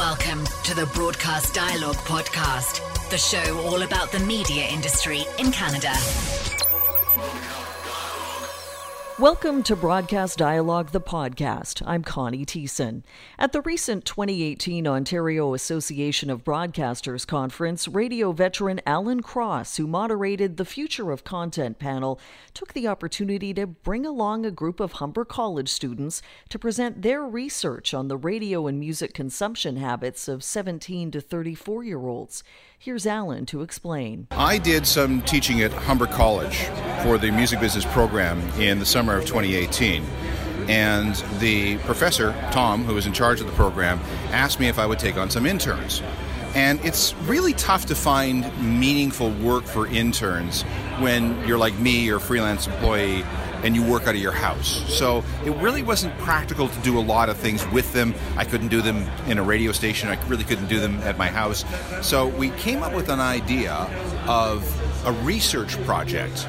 Welcome to the Broadcast Dialogue Podcast, the show all about the media industry in Canada. Welcome to Broadcast Dialogue, the podcast. I'm Connie Thiessen. At the recent 2018 Ontario Association of Broadcasters conference, radio veteran Alan Cross, who moderated the Future of Content panel, took the opportunity to bring along a group of Humber College students to present their research on the radio and music consumption habits of 17 to 34 year olds. Here's Alan to explain. I did some teaching at Humber College for the music business program in the summer of 2018. And the professor, Tom, who was in charge of the program, asked me if I would take on some interns. And it's really tough to find meaningful work for interns when you're like me, you're a freelance employee, and you work out of your house. So it really wasn't practical to do a lot of things with them. I couldn't do them in a radio station, I really couldn't do them at my house. So we came up with an idea of a research project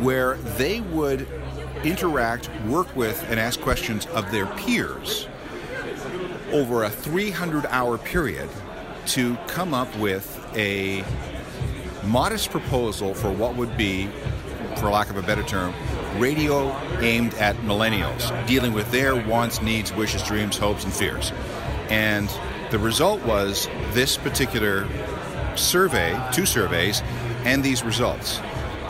where they would interact, work with, and ask questions of their peers over a 300 hour period to come up with a modest proposal for what would be, for lack of a better term, radio aimed at millennials, dealing with their wants, needs, wishes, dreams, hopes, and fears. And the result was this particular survey, two surveys, and these results.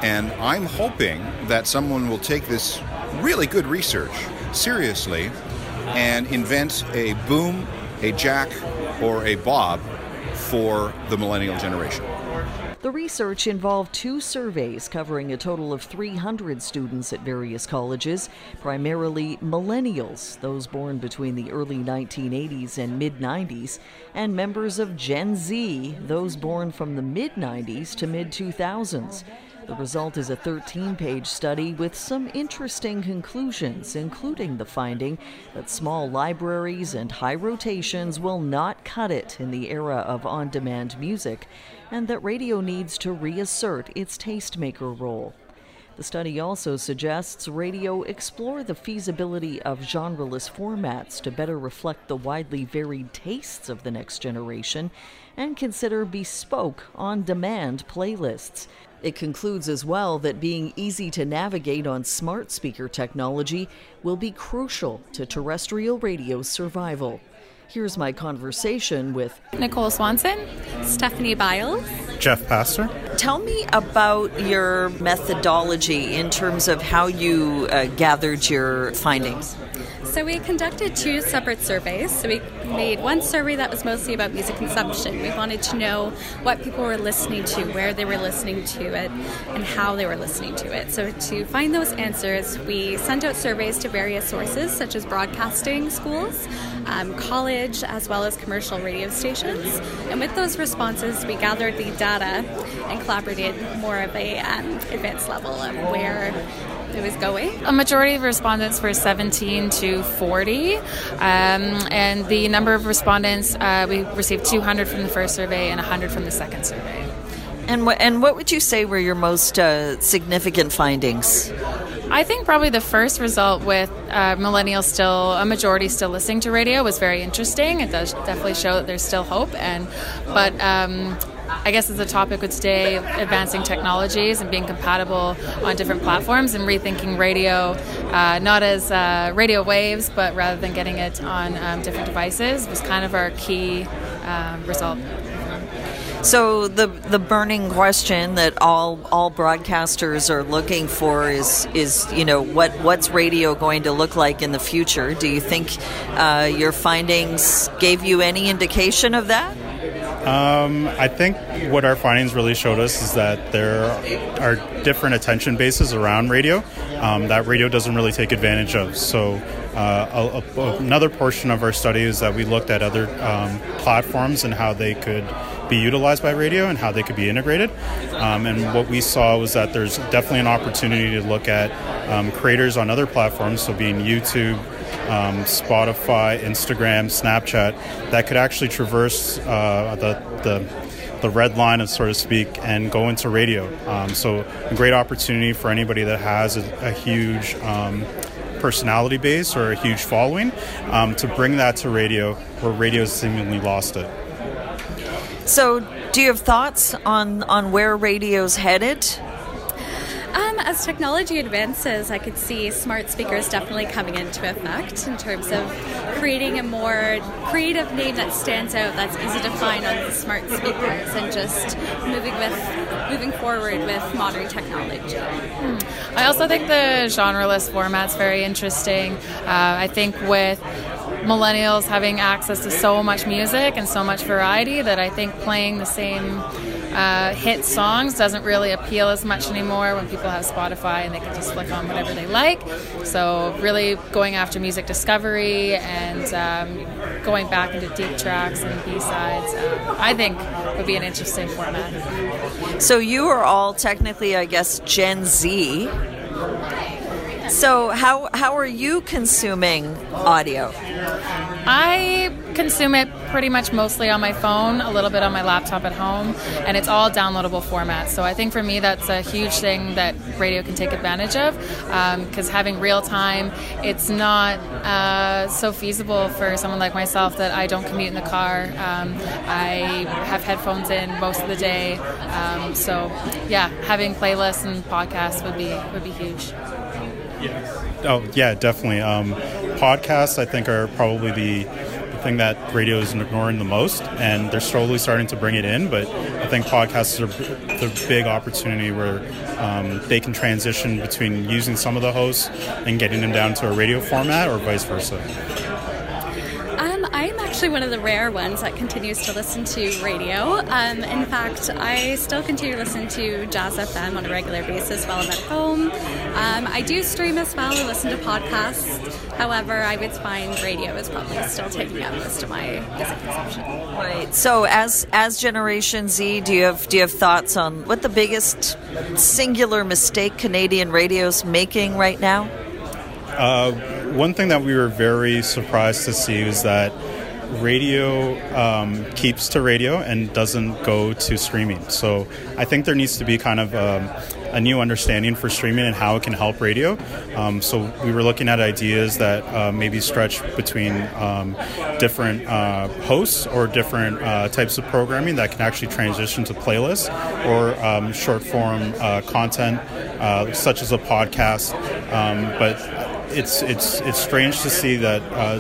And I'm hoping that someone will take this really good research seriously and invent a boom, a jack, or a bob for the millennial generation. The research involved two surveys covering a total of 300 students at various colleges, primarily millennials, those born between the early 1980s and mid 90s, and members of Gen Z, those born from the mid 90s to mid 2000s. The result is a 13 page study with some interesting conclusions, including the finding that small libraries and high rotations will not cut it in the era of on demand music, and that radio needs to reassert its tastemaker role. The study also suggests radio explore the feasibility of genreless formats to better reflect the widely varied tastes of the next generation and consider bespoke, on demand playlists. It concludes as well that being easy to navigate on smart speaker technology will be crucial to terrestrial radio's survival. Here's my conversation with Nicole Swanson, Stephanie Biles, Jeff Pastor. Tell me about your methodology in terms of how you uh, gathered your findings. So we conducted two separate surveys. So we made one survey that was mostly about music consumption. We wanted to know what people were listening to, where they were listening to it, and how they were listening to it. So to find those answers, we sent out surveys to various sources such as broadcasting schools, um, college, as well as commercial radio stations. And with those responses, we gathered the data and collaborated more of a um, advanced level of where it was going? A majority of respondents were 17 to 40, um, and the number of respondents uh, we received 200 from the first survey and 100 from the second survey. And what and what would you say were your most uh, significant findings? I think probably the first result with uh, millennials still a majority still listening to radio was very interesting. It does definitely show that there's still hope, and but um, I guess as a topic would stay advancing technologies and being compatible on different platforms and rethinking radio, uh, not as uh, radio waves, but rather than getting it on um, different devices was kind of our key um, result. So the the burning question that all all broadcasters are looking for is is you know what what's radio going to look like in the future? Do you think uh, your findings gave you any indication of that? Um, I think what our findings really showed us is that there are different attention bases around radio um, that radio doesn't really take advantage of. So, uh, a, a, another portion of our study is that we looked at other um, platforms and how they could be utilized by radio and how they could be integrated. Um, and what we saw was that there's definitely an opportunity to look at um, creators on other platforms, so being YouTube, um, Spotify, Instagram, Snapchat, that could actually traverse uh, the, the the red line, so to speak, and go into radio. Um, so a great opportunity for anybody that has a, a huge um, personality base or a huge following, um, to bring that to radio where radio seemingly lost it. So, do you have thoughts on, on where radio's headed? Um, as technology advances, I could see smart speakers definitely coming into effect in terms of creating a more creative name that stands out, that's easy to find on smart speakers, and just moving with moving forward with modern technology. Hmm. I also think the genreless format's very interesting. Uh, I think with millennials having access to so much music and so much variety that I think playing the same uh, hit songs doesn't really appeal as much anymore when people have Spotify and they can just flick on whatever they like. So, really going after music discovery and um, going back into deep tracks and B sides, uh, I think would be an interesting format. So, you are all technically, I guess, Gen Z. So, how, how are you consuming audio? I consume it pretty much mostly on my phone, a little bit on my laptop at home, and it's all downloadable format. So I think for me that's a huge thing that radio can take advantage of because um, having real time, it's not uh, so feasible for someone like myself that I don't commute in the car. Um, I have headphones in most of the day, um, so yeah, having playlists and podcasts would be would be huge. Oh yeah, definitely. Um, podcasts, I think, are probably the, the thing that radio is ignoring the most, and they're slowly starting to bring it in. But I think podcasts are the big opportunity where um, they can transition between using some of the hosts and getting them down to a radio format, or vice versa actually one of the rare ones that continues to listen to radio. Um, in fact, I still continue to listen to Jazz FM on a regular basis while I'm at home. Um, I do stream as well and listen to podcasts. However, I would find radio is probably still taking up most of my music consumption. Right. So, as as Generation Z, do you have do you have thoughts on what the biggest singular mistake Canadian radio's making right now? Uh, one thing that we were very surprised to see is that radio um, keeps to radio and doesn't go to streaming. So I think there needs to be kind of um, a new understanding for streaming and how it can help radio. Um, so we were looking at ideas that uh, maybe stretch between um, different uh, hosts or different uh, types of programming that can actually transition to playlists or um, short form uh, content, uh, such as a podcast. But it's it's it's strange to see that uh,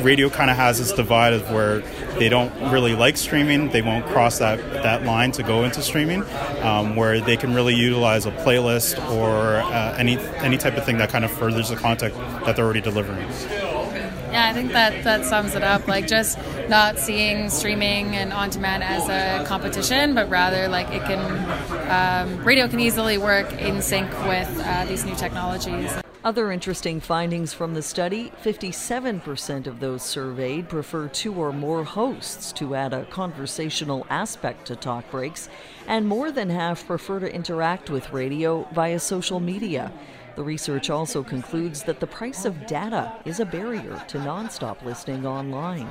radio kind of has this divide of where they don't really like streaming. They won't cross that, that line to go into streaming, um, where they can really utilize a playlist or uh, any any type of thing that kind of furthers the content that they're already delivering. Yeah, I think that that sums it up. Like just not seeing streaming and on demand as a competition, but rather like it can um, radio can easily work in sync with uh, these new technologies. Other interesting findings from the study 57% of those surveyed prefer two or more hosts to add a conversational aspect to talk breaks, and more than half prefer to interact with radio via social media. The research also concludes that the price of data is a barrier to nonstop listening online.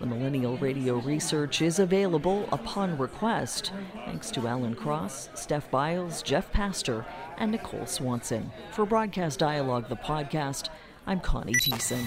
The Millennial Radio research is available upon request. Thanks to Alan Cross, Steph Biles, Jeff Pastor, and Nicole Swanson. For Broadcast Dialogue, the podcast, I'm Connie Thiessen.